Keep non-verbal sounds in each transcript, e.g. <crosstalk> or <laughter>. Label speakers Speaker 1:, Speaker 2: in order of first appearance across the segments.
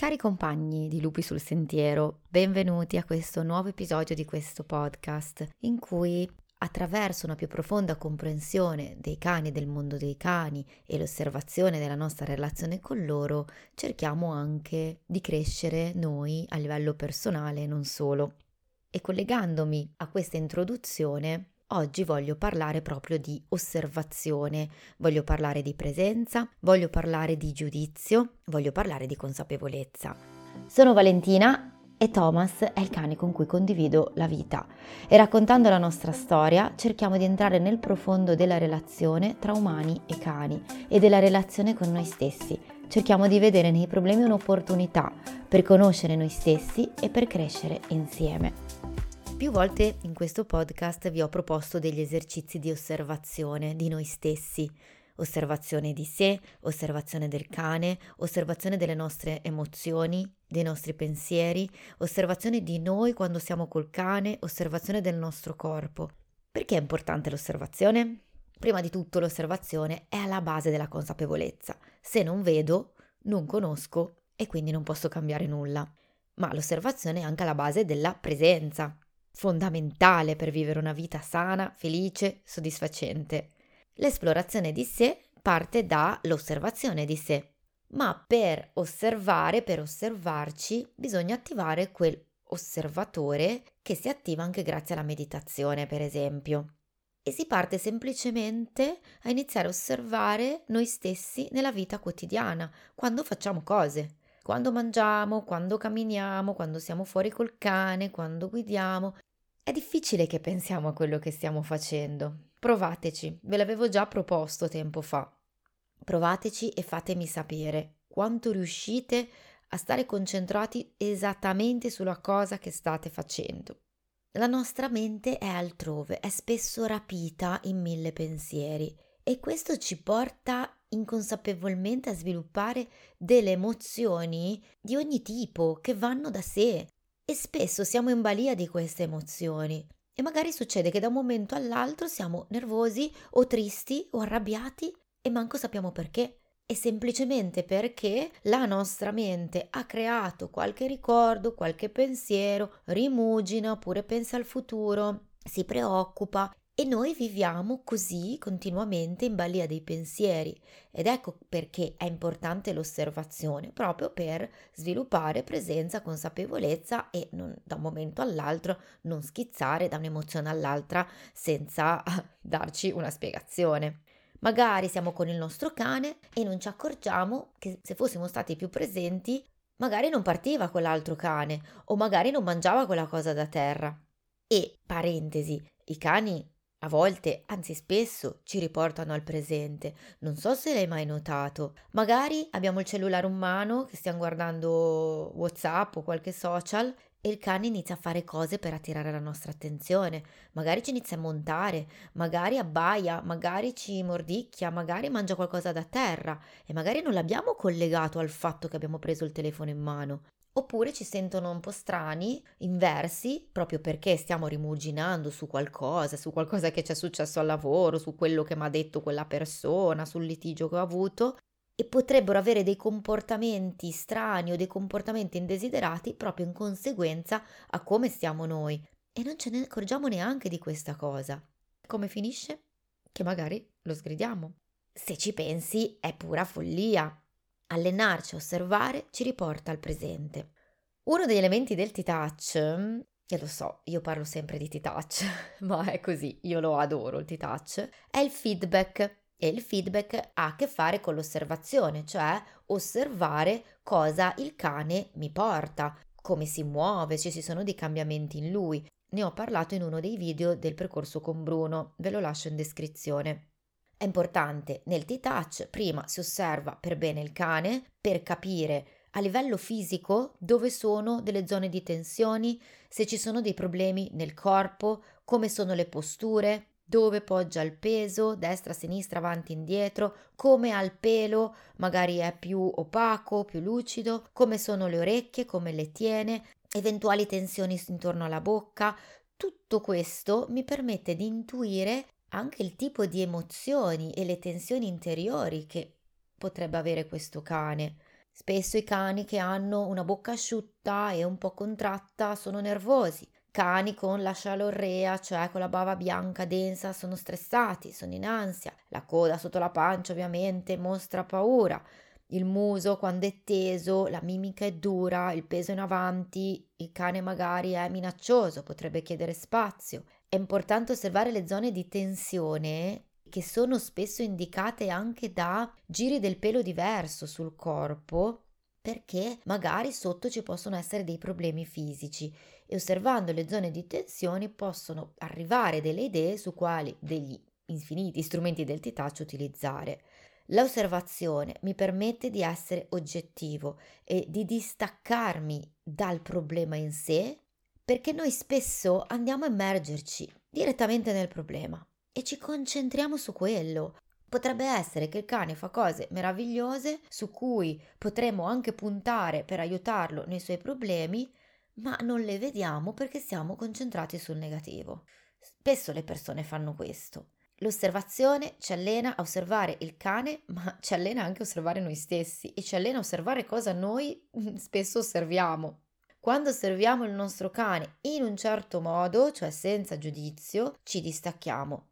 Speaker 1: Cari compagni di Lupi sul Sentiero, benvenuti a questo nuovo episodio di questo podcast in cui attraverso una più profonda comprensione dei cani e del mondo dei cani e l'osservazione della nostra relazione con loro, cerchiamo anche di crescere noi a livello personale e non solo. E collegandomi a questa introduzione, Oggi voglio parlare proprio di osservazione, voglio parlare di presenza, voglio parlare di giudizio, voglio parlare di consapevolezza. Sono Valentina e Thomas è il cane con cui condivido la vita e raccontando la nostra storia cerchiamo di entrare nel profondo della relazione tra umani e cani e della relazione con noi stessi. Cerchiamo di vedere nei problemi un'opportunità per conoscere noi stessi e per crescere insieme. Più volte in questo podcast vi ho proposto degli esercizi di osservazione di noi stessi, osservazione di sé, osservazione del cane, osservazione delle nostre emozioni, dei nostri pensieri, osservazione di noi quando siamo col cane, osservazione del nostro corpo. Perché è importante l'osservazione? Prima di tutto l'osservazione è alla base della consapevolezza. Se non vedo, non conosco e quindi non posso cambiare nulla. Ma l'osservazione è anche alla base della presenza, fondamentale per vivere una vita sana, felice, soddisfacente. L'esplorazione di sé parte dall'osservazione di sé, ma per osservare, per osservarci, bisogna attivare quel osservatore che si attiva anche grazie alla meditazione, per esempio. E si parte semplicemente a iniziare a osservare noi stessi nella vita quotidiana, quando facciamo cose quando mangiamo, quando camminiamo, quando siamo fuori col cane, quando guidiamo, è difficile che pensiamo a quello che stiamo facendo. Provateci, ve l'avevo già proposto tempo fa. Provateci e fatemi sapere quanto riuscite a stare concentrati esattamente sulla cosa che state facendo. La nostra mente è altrove, è spesso rapita in mille pensieri e questo ci porta inconsapevolmente a sviluppare delle emozioni di ogni tipo che vanno da sé, e spesso siamo in balia di queste emozioni e magari succede che da un momento all'altro siamo nervosi o tristi o arrabbiati e manco sappiamo perché. È semplicemente perché la nostra mente ha creato qualche ricordo, qualche pensiero, rimugina oppure pensa al futuro, si preoccupa e noi viviamo così continuamente in balia dei pensieri ed ecco perché è importante l'osservazione, proprio per sviluppare presenza, consapevolezza e non, da un momento all'altro non schizzare da un'emozione all'altra senza <laughs> darci una spiegazione. Magari siamo con il nostro cane e non ci accorgiamo che se fossimo stati più presenti, magari non partiva quell'altro cane o magari non mangiava quella cosa da terra. E, parentesi, i cani a volte, anzi spesso, ci riportano al presente. Non so se l'hai mai notato. Magari abbiamo il cellulare in mano che stiamo guardando WhatsApp o qualche social e il cane inizia a fare cose per attirare la nostra attenzione. Magari ci inizia a montare, magari abbaia, magari ci mordicchia, magari mangia qualcosa da terra e magari non l'abbiamo collegato al fatto che abbiamo preso il telefono in mano oppure ci sentono un po' strani, inversi, proprio perché stiamo rimuginando su qualcosa, su qualcosa che ci è successo al lavoro, su quello che mi ha detto quella persona, sul litigio che ho avuto, e potrebbero avere dei comportamenti strani o dei comportamenti indesiderati proprio in conseguenza a come stiamo noi. E non ce ne accorgiamo neanche di questa cosa. Come finisce? Che magari lo sgridiamo. Se ci pensi, è pura follia. Allenarci a osservare ci riporta al presente. Uno degli elementi del T-Touch, e lo so, io parlo sempre di T-Touch, <laughs> ma è così, io lo adoro il T-Touch, è il feedback. E il feedback ha a che fare con l'osservazione, cioè osservare cosa il cane mi porta, come si muove, se ci sono dei cambiamenti in lui. Ne ho parlato in uno dei video del percorso con Bruno, ve lo lascio in descrizione. È importante nel T-Touch, prima si osserva per bene il cane per capire a livello fisico dove sono delle zone di tensioni, se ci sono dei problemi nel corpo, come sono le posture, dove poggia il peso, destra, sinistra, avanti, indietro, come ha il pelo, magari è più opaco, più lucido, come sono le orecchie, come le tiene, eventuali tensioni intorno alla bocca. Tutto questo mi permette di intuire anche il tipo di emozioni e le tensioni interiori che potrebbe avere questo cane. Spesso i cani che hanno una bocca asciutta e un po' contratta sono nervosi. Cani con la scialorrea, cioè con la bava bianca densa, sono stressati, sono in ansia. La coda sotto la pancia ovviamente mostra paura. Il muso quando è teso, la mimica è dura, il peso in avanti, il cane magari è minaccioso, potrebbe chiedere spazio. È importante osservare le zone di tensione che sono spesso indicate anche da giri del pelo diverso sul corpo perché magari sotto ci possono essere dei problemi fisici e osservando le zone di tensione possono arrivare delle idee su quali degli infiniti strumenti del T-Touch utilizzare. L'osservazione mi permette di essere oggettivo e di distaccarmi dal problema in sé perché noi spesso andiamo a immergerci direttamente nel problema e ci concentriamo su quello. Potrebbe essere che il cane fa cose meravigliose su cui potremmo anche puntare per aiutarlo nei suoi problemi, ma non le vediamo perché siamo concentrati sul negativo. Spesso le persone fanno questo. L'osservazione ci allena a osservare il cane, ma <laughs> ci allena anche a osservare noi stessi e ci allena a osservare cosa noi <laughs> spesso osserviamo. Quando osserviamo il nostro cane in un certo modo, cioè senza giudizio, ci distacchiamo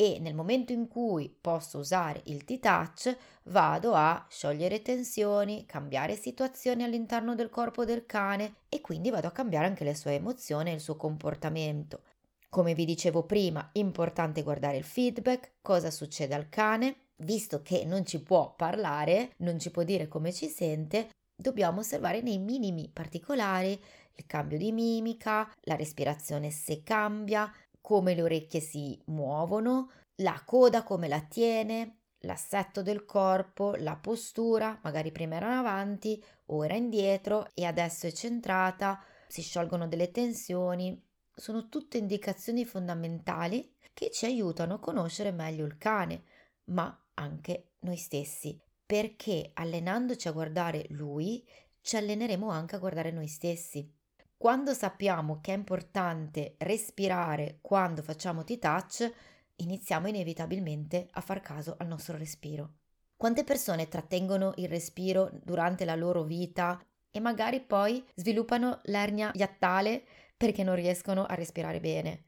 Speaker 1: e nel momento in cui posso usare il T-Touch vado a sciogliere tensioni, cambiare situazioni all'interno del corpo del cane e quindi vado a cambiare anche le sue emozioni e il suo comportamento. Come vi dicevo prima, importante guardare il feedback, cosa succede al cane, visto che non ci può parlare, non ci può dire come ci sente, dobbiamo osservare nei minimi particolari il cambio di mimica, la respirazione se cambia, come le orecchie si muovono, la coda come la tiene, l'assetto del corpo, la postura, magari prima era avanti, ora indietro e adesso è centrata, si sciolgono delle tensioni. Sono tutte indicazioni fondamentali che ci aiutano a conoscere meglio il cane, ma anche noi stessi, perché allenandoci a guardare lui, ci alleneremo anche a guardare noi stessi. Quando sappiamo che è importante respirare quando facciamo T-touch, iniziamo inevitabilmente a far caso al nostro respiro. Quante persone trattengono il respiro durante la loro vita e magari poi sviluppano l'ernia iattale perché non riescono a respirare bene?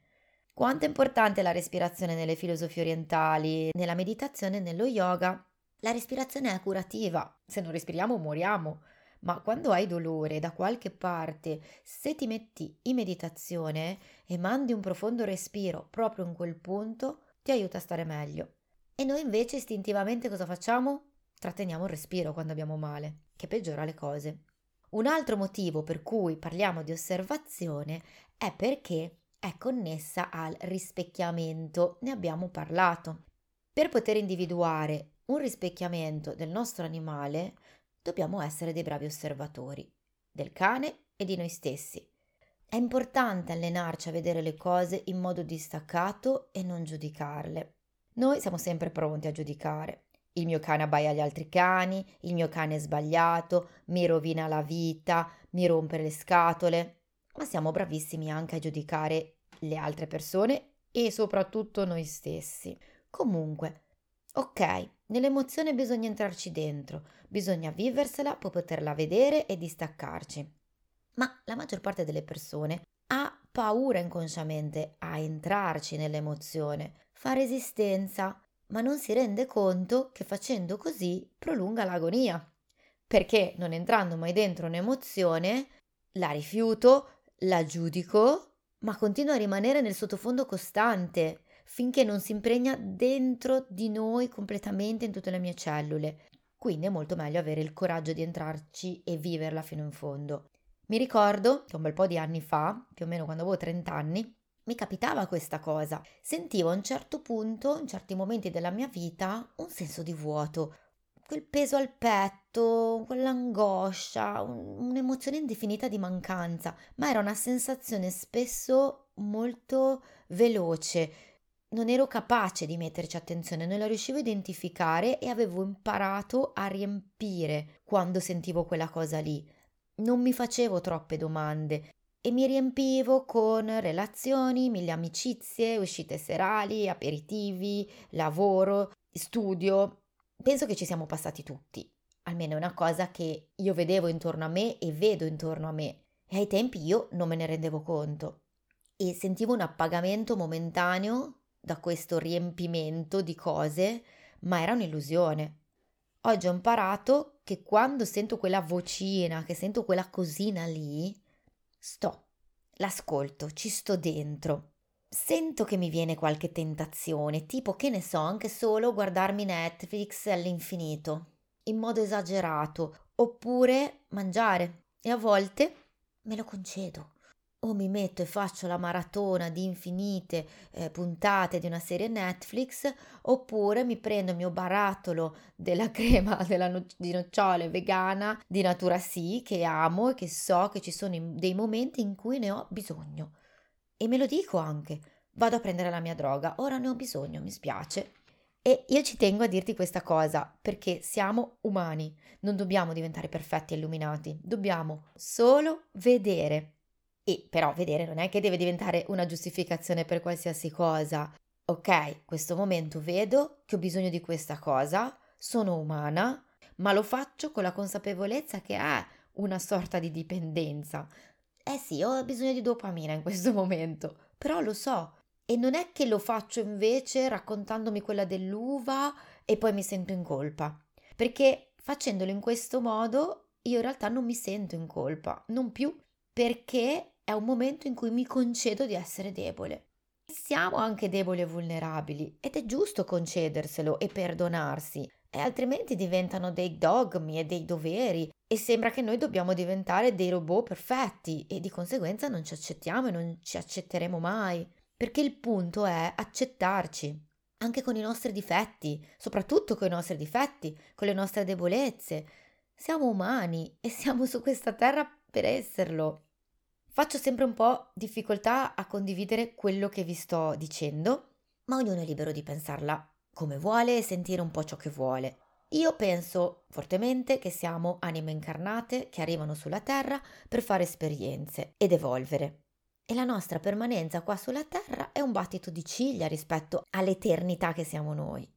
Speaker 1: Quanto è importante la respirazione nelle filosofie orientali, nella meditazione e nello yoga? La respirazione è curativa, se non respiriamo moriamo ma quando hai dolore da qualche parte, se ti metti in meditazione e mandi un profondo respiro proprio in quel punto, ti aiuta a stare meglio. E noi invece istintivamente cosa facciamo? Tratteniamo il respiro quando abbiamo male, che peggiora le cose. Un altro motivo per cui parliamo di osservazione è perché è connessa al rispecchiamento, ne abbiamo parlato. Per poter individuare un rispecchiamento del nostro animale, dobbiamo essere dei bravi osservatori del cane e di noi stessi. È importante allenarci a vedere le cose in modo distaccato e non giudicarle. Noi siamo sempre pronti a giudicare. Il mio cane abbaia agli altri cani, il mio cane è sbagliato, mi rovina la vita, mi rompe le scatole, ma siamo bravissimi anche a giudicare le altre persone e soprattutto noi stessi. Comunque, ok, nell'emozione bisogna entrarci dentro, Bisogna viversela per poterla vedere e distaccarci. Ma la maggior parte delle persone ha paura inconsciamente a entrarci nell'emozione, fa resistenza, ma non si rende conto che facendo così prolunga l'agonia. Perché non entrando mai dentro un'emozione, la rifiuto, la giudico, ma continuo a rimanere nel sottofondo costante finché non si impregna dentro di noi completamente in tutte le mie cellule. Quindi è molto meglio avere il coraggio di entrarci e viverla fino in fondo. Mi ricordo che un bel po' di anni fa, più o meno quando avevo 30 anni, mi capitava questa cosa. Sentivo a un certo punto, in certi momenti della mia vita, un senso di vuoto, quel peso al petto, quell'angoscia, un'emozione indefinita di mancanza, ma era una sensazione spesso molto veloce, non ero capace di metterci attenzione, non la riuscivo a identificare e avevo imparato a riempire quando sentivo quella cosa lì. Non mi facevo troppe domande e mi riempivo con relazioni, mille amicizie, uscite serali, aperitivi, lavoro, studio. Penso che ci siamo passati tutti. almeno è una cosa che io vedevo intorno a me e vedo intorno a me. E ai tempi io non me ne rendevo conto. E sentivo un appagamento momentaneo da questo riempimento di cose, ma era un'illusione. Oggi ho imparato che quando sento quella vocina, che sento quella cosina lì, sto, l'ascolto, ci sto dentro. Sento che mi viene qualche tentazione, tipo che ne so, anche solo guardarmi Netflix all'infinito, in modo esagerato, oppure mangiare. E a volte me lo concedo o mi metto e faccio la maratona di infinite eh, puntate di una serie Netflix, oppure mi prendo il mio barattolo della <laughs> crema della no- di nocciole vegana di Natura Sì, che amo e che so che ci sono dei momenti in cui ne ho bisogno. E me lo dico anche, vado a prendere la mia droga, ora ne ho bisogno, mi spiace. E io ci tengo a dirti questa cosa perché siamo umani, non dobbiamo diventare perfetti e illuminati, dobbiamo solo vedere e però vedere non è che deve diventare una giustificazione per qualsiasi cosa. Ok, questo momento vedo che ho bisogno di questa cosa, sono umana, ma lo faccio con la consapevolezza che è una sorta di dipendenza. Eh sì, ho bisogno di dopamina in questo <laughs> momento, però lo so. E non è che lo faccio invece raccontandomi quella dell'uva e poi mi sento in colpa. Perché facendolo in questo modo io in realtà non mi sento in colpa, non più, perché un momento in cui mi concedo di essere debole. Siamo anche deboli e vulnerabili ed è giusto concederselo e perdonarsi, e altrimenti diventano dei dogmi e dei doveri e sembra che noi dobbiamo diventare dei robot perfetti e di conseguenza non ci accettiamo e non ci accetteremo mai, perché il punto è accettarci, anche con i nostri difetti, soprattutto con i nostri difetti, con le nostre debolezze. Siamo umani e siamo su questa terra per esserlo. Faccio sempre un po' difficoltà a condividere quello che vi sto dicendo, ma ognuno è libero di pensarla come vuole e sentire un po' ciò che vuole. Io penso fortemente che siamo anime incarnate che arrivano sulla Terra per fare esperienze ed evolvere. E la nostra permanenza qua sulla Terra è un battito di ciglia rispetto all'eternità che siamo noi.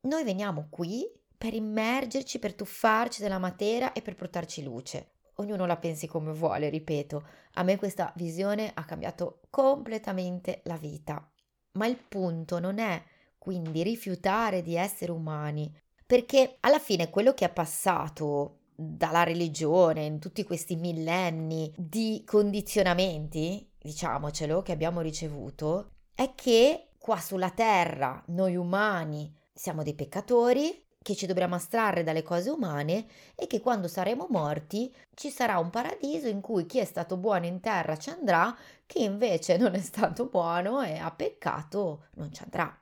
Speaker 1: Noi veniamo qui per immergerci, per tuffarci della materia e per portarci luce ognuno la pensi come vuole, ripeto, a me questa visione ha cambiato completamente la vita. Ma il punto non è quindi rifiutare di essere umani, perché alla fine quello che è passato dalla religione in tutti questi millenni di condizionamenti, diciamocelo, che abbiamo ricevuto, è che qua sulla terra noi umani siamo dei peccatori che ci dobbiamo astrarre dalle cose umane e che quando saremo morti ci sarà un paradiso in cui chi è stato buono in terra ci andrà, chi invece non è stato buono e ha peccato non ci andrà.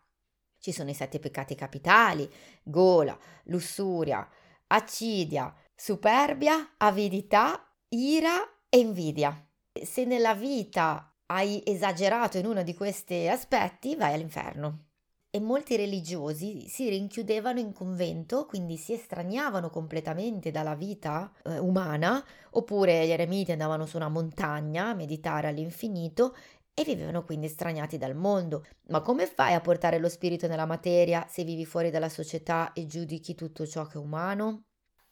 Speaker 1: Ci sono i sette peccati capitali, gola, lussuria, accidia, superbia, avidità, ira e invidia. Se nella vita hai esagerato in uno di questi aspetti, vai all'inferno e molti religiosi si rinchiudevano in convento, quindi si estraniavano completamente dalla vita eh, umana, oppure gli eremiti andavano su una montagna a meditare all'infinito e vivevano quindi estraniati dal mondo. Ma come fai a portare lo spirito nella materia se vivi fuori dalla società e giudichi tutto ciò che è umano?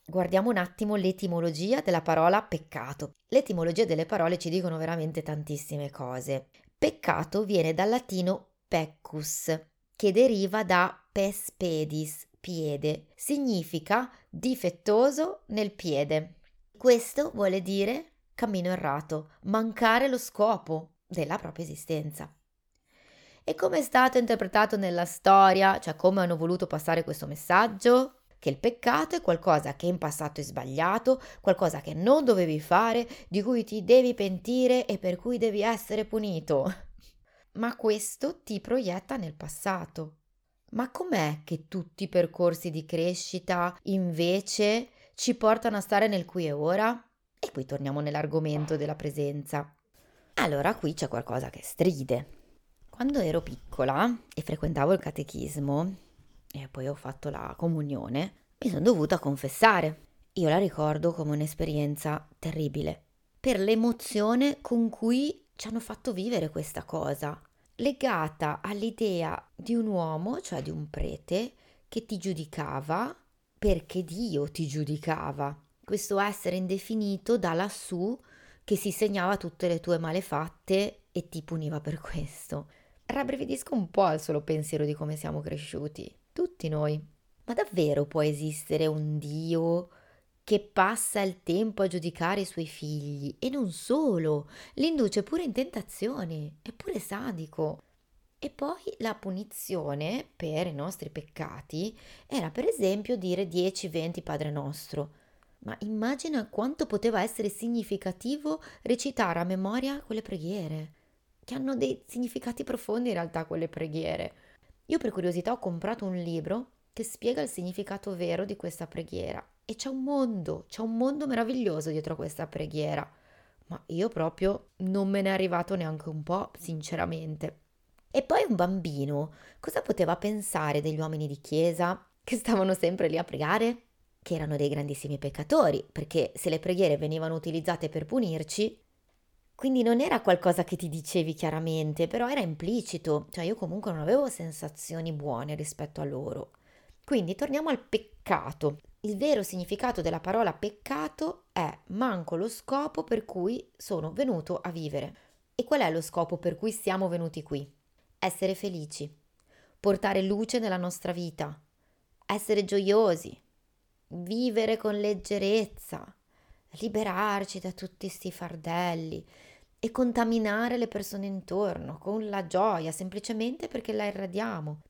Speaker 1: Guardiamo un attimo l'etimologia della parola peccato. L'etimologia delle parole ci dicono veramente tantissime cose. Peccato viene dal latino peccus, che deriva da pes pedis, piede, significa difettoso nel piede. Questo vuole dire cammino errato, mancare lo scopo della propria esistenza. E come è stato interpretato nella storia, cioè come hanno voluto passare questo messaggio? Che il peccato è qualcosa che in passato è sbagliato, qualcosa che non dovevi fare, di cui ti devi pentire e per cui devi essere punito ma questo ti proietta nel passato. Ma com'è che tutti i percorsi di crescita invece ci portano a stare nel qui e ora? E qui torniamo nell'argomento della presenza. Allora qui c'è qualcosa che stride. Quando ero piccola e frequentavo il catechismo e poi ho fatto la comunione, mi sono dovuta confessare. Io la ricordo come un'esperienza terribile per l'emozione con cui ci hanno fatto vivere questa cosa legata all'idea di un uomo, cioè di un prete, che ti giudicava perché Dio ti giudicava. Questo essere indefinito da lassù che si segnava tutte le tue malefatte e ti puniva per questo. Rabbrividisco un po' al solo pensiero di come siamo cresciuti, tutti noi. Ma davvero può esistere un Dio che passa il tempo a giudicare i suoi figli e non solo, li induce pure in tentazioni, è pure sadico. E poi la punizione per i nostri peccati era per esempio dire 10-20 Padre nostro. Ma immagina quanto poteva essere significativo recitare a memoria quelle preghiere, che hanno dei significati profondi in realtà quelle preghiere. Io per curiosità ho comprato un libro che spiega il significato vero di questa preghiera e c'è un mondo, c'è un mondo meraviglioso dietro questa preghiera. Ma io proprio non me ne è arrivato neanche un po', sinceramente. E poi un bambino, cosa poteva pensare degli uomini di chiesa che stavano sempre lì a pregare? Che erano dei grandissimi peccatori, perché se le preghiere venivano utilizzate per punirci, quindi non era qualcosa che ti dicevi chiaramente, però era implicito, cioè io comunque non avevo sensazioni buone rispetto a loro. Quindi torniamo al peccato. Il vero significato della parola peccato è manco lo scopo per cui sono venuto a vivere. E qual è lo scopo per cui siamo venuti qui? Essere felici, portare luce nella nostra vita, essere gioiosi, vivere con leggerezza, liberarci da tutti sti fardelli e contaminare le persone intorno con la gioia semplicemente perché la irradiamo.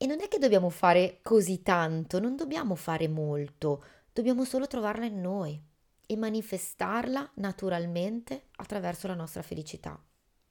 Speaker 1: E non è che dobbiamo fare così tanto, non dobbiamo fare molto, dobbiamo solo trovarla in noi e manifestarla naturalmente attraverso la nostra felicità.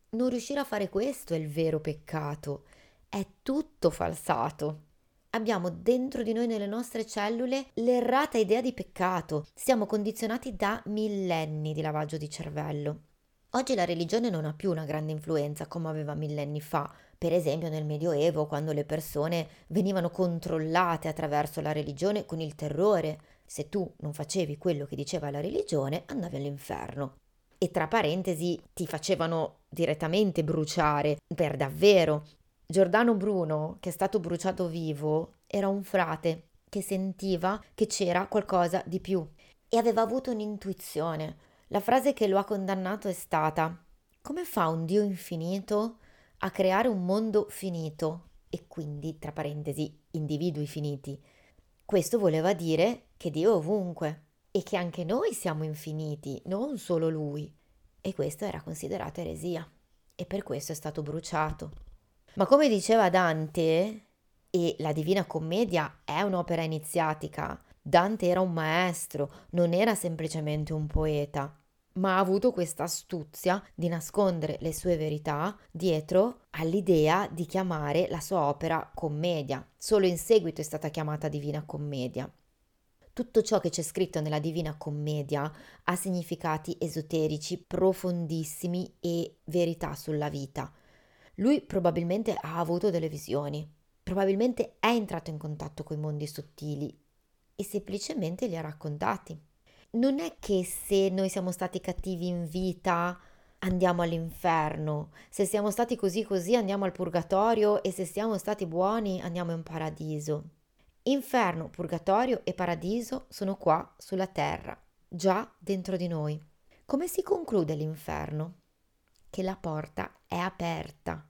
Speaker 1: Non riuscire a fare questo è il vero peccato, è tutto falsato. Abbiamo dentro di noi, nelle nostre cellule, l'errata idea di peccato. Siamo condizionati da millenni di lavaggio di cervello. Oggi la religione non ha più una grande influenza come aveva millenni fa, per esempio nel Medioevo, quando le persone venivano controllate attraverso la religione con il terrore. Se tu non facevi quello che diceva la religione, andavi all'inferno. E tra parentesi ti facevano direttamente bruciare, per davvero. Giordano Bruno, che è stato bruciato vivo, era un frate che sentiva che c'era qualcosa di più e aveva avuto un'intuizione. La frase che lo ha condannato è stata: Come fa un Dio infinito a creare un mondo finito e quindi, tra parentesi, individui finiti. Questo voleva dire che Dio è ovunque e che anche noi siamo infiniti, non solo Lui. E questo era considerato eresia e per questo è stato bruciato. Ma come diceva Dante, e la Divina Commedia è un'opera iniziatica, Dante era un maestro, non era semplicemente un poeta ma ha avuto questa astuzia di nascondere le sue verità dietro all'idea di chiamare la sua opera commedia. Solo in seguito è stata chiamata Divina Commedia. Tutto ciò che c'è scritto nella Divina Commedia ha significati esoterici profondissimi e verità sulla vita. Lui probabilmente ha avuto delle visioni, probabilmente è entrato in contatto con i mondi sottili e semplicemente li ha raccontati non è che se noi siamo stati cattivi in vita andiamo all'inferno, se siamo stati così così andiamo al purgatorio e se siamo stati buoni andiamo in paradiso. Inferno, purgatorio e paradiso sono qua sulla terra, già dentro di noi. Come si conclude l'inferno? Che la porta è aperta.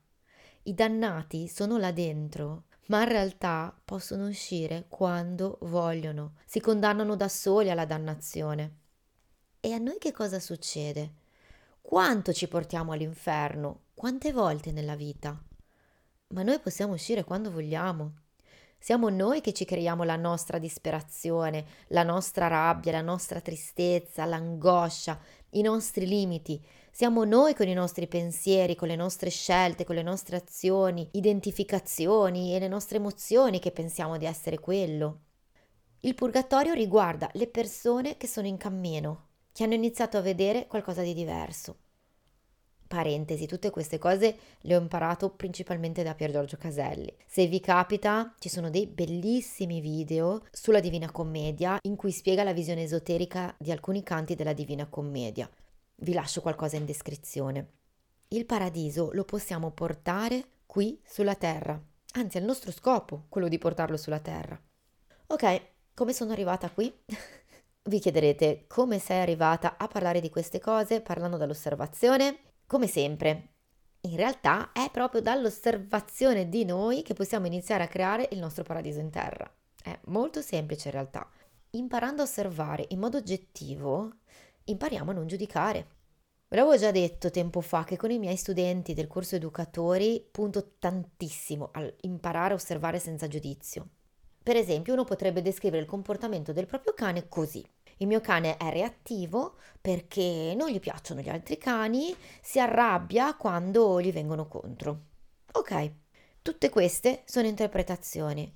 Speaker 1: I dannati sono là dentro ma in realtà possono uscire quando vogliono, si condannano da soli alla dannazione. E a noi che cosa succede? Quanto ci portiamo all'inferno? Quante volte nella vita? Ma noi possiamo uscire quando vogliamo. Siamo noi che ci creiamo la nostra disperazione, la nostra rabbia, la nostra tristezza, l'angoscia, i nostri limiti. Siamo noi con i nostri pensieri, con le nostre scelte, con le nostre azioni, identificazioni e le nostre emozioni che pensiamo di essere quello. Il purgatorio riguarda le persone che sono in cammino, che hanno iniziato a vedere qualcosa di diverso. Parentesi, tutte queste cose le ho imparato principalmente da Pier Giorgio Caselli. Se vi capita, ci sono dei bellissimi video sulla Divina Commedia in cui spiega la visione esoterica di alcuni canti della Divina Commedia. Vi lascio qualcosa in descrizione. Il paradiso lo possiamo portare qui sulla terra, anzi è il nostro scopo quello di portarlo sulla terra. Ok, Come sono arrivata qui? <laughs> Vi chiederete come sei arrivata a parlare di queste cose parlando dall'osservazione? Come sempre, in realtà è proprio dall'osservazione di noi che possiamo iniziare a creare il nostro paradiso in terra. È molto semplice in realtà. Imparando a osservare in modo oggettivo, impariamo a non giudicare. Ve l'avevo già detto tempo fa che con i miei studenti del corso educatori punto tantissimo a imparare a osservare senza giudizio. Per esempio, uno potrebbe descrivere il comportamento del proprio cane così. Il mio cane è reattivo perché non gli piacciono gli altri cani, si arrabbia quando gli vengono contro. Ok, tutte queste sono interpretazioni.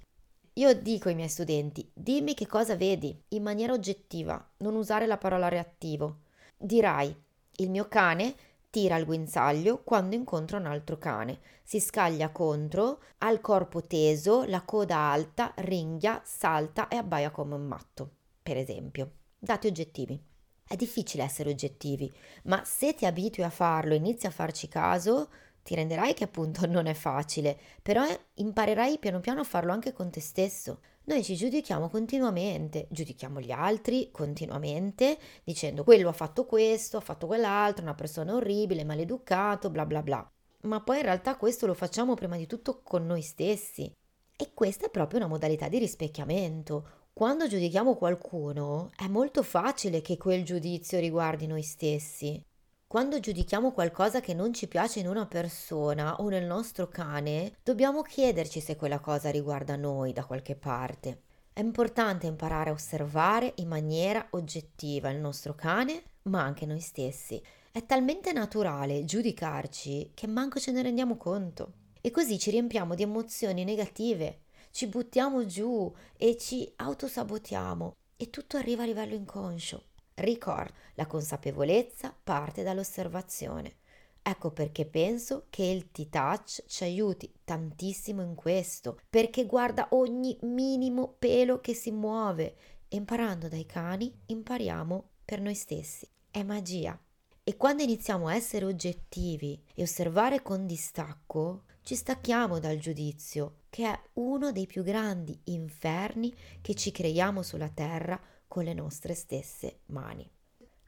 Speaker 1: Io dico ai miei studenti, dimmi che cosa vedi in maniera oggettiva, non usare la parola reattivo. Dirai, il mio cane tira il guinzaglio quando incontra un altro cane, si scaglia contro, ha il corpo teso, la coda alta, ringhia, salta e abbaia come un matto, per esempio. Dati oggettivi. È difficile essere oggettivi, ma se ti abitui a farlo inizi a farci caso, ti renderai che appunto non è facile, però imparerai piano piano a farlo anche con te stesso. Noi ci giudichiamo continuamente, giudichiamo gli altri continuamente, dicendo quello ha fatto questo, ha fatto quell'altro, una persona orribile, maleducato, bla bla bla. Ma poi in realtà questo lo facciamo prima di tutto con noi stessi. E questa è proprio una modalità di rispecchiamento. Quando giudichiamo qualcuno è molto facile che quel giudizio riguardi noi stessi. Quando giudichiamo qualcosa che non ci piace in una persona o nel nostro cane, dobbiamo chiederci se quella cosa riguarda noi da qualche parte. È importante imparare a osservare in maniera oggettiva il nostro cane, ma anche noi stessi. È talmente naturale giudicarci che manco ce ne rendiamo conto. E così ci riempiamo di emozioni negative, ci buttiamo giù e ci autosabotiamo e tutto arriva a livello inconscio. Ricorda, la consapevolezza parte dall'osservazione. Ecco perché penso che il T-Touch ci aiuti tantissimo in questo, perché guarda ogni minimo pelo che si muove imparando dai cani impariamo per noi stessi. È magia. E quando iniziamo a essere oggettivi e osservare con distacco, ci stacchiamo dal giudizio, che è uno dei più grandi inferni che ci creiamo sulla terra con le nostre stesse mani.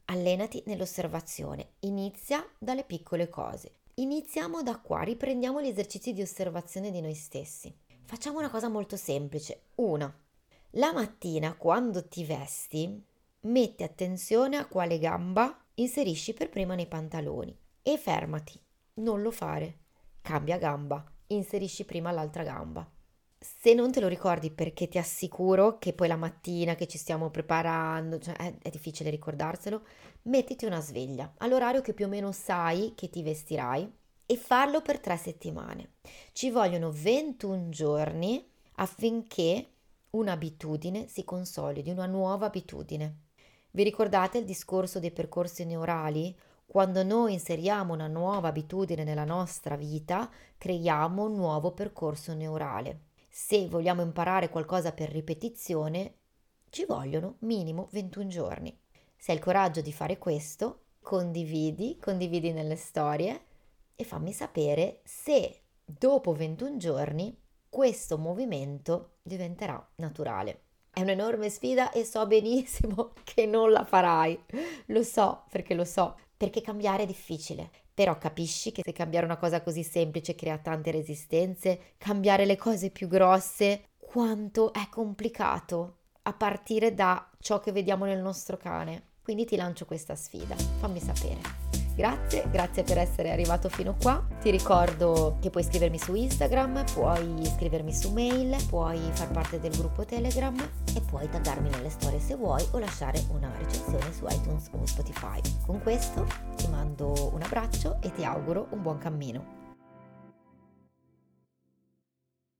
Speaker 1: Allenati nell'osservazione, inizia dalle piccole cose. Iniziamo da qua, riprendiamo gli esercizi di osservazione di noi stessi. Facciamo una cosa molto semplice. Una, la mattina quando ti vesti, metti attenzione a quale gamba inserisci per prima nei pantaloni e fermati. Non lo fare. Cambia gamba, inserisci prima l'altra gamba se non te lo ricordi perché ti assicuro che poi la mattina che ci stiamo preparando, cioè è, è, difficile ricordarselo, mettiti una sveglia all'orario che più o meno sai che ti vestirai e farlo per tre settimane. Ci vogliono 21 giorni affinché un'abitudine si consolidi, una nuova abitudine. Vi ricordate il discorso dei percorsi neurali? Quando noi inseriamo una nuova abitudine nella nostra vita, creiamo un nuovo percorso neurale se vogliamo imparare qualcosa per ripetizione, ci vogliono minimo 21 giorni. Se hai il coraggio di fare questo, condividi, condividi nelle storie e fammi sapere se dopo 21 giorni questo movimento diventerà naturale. È un'enorme sfida e so benissimo <laughs> che non la farai. Lo so perché lo so, perché cambiare è difficile. Però capisci che se cambiare una cosa così semplice crea tante resistenze, cambiare le cose più grosse, quanto è complicato a partire da ciò che vediamo nel nostro cane. Quindi ti lancio questa sfida, fammi sapere. Grazie, grazie per essere arrivato fino qua. Ti ricordo che puoi scrivermi su Instagram, puoi scrivermi su mail, puoi far parte del gruppo Telegram e puoi taggarmi nelle storie se vuoi o lasciare una recensione su iTunes o Spotify. Con questo ti mando un abbraccio e ti auguro un buon cammino.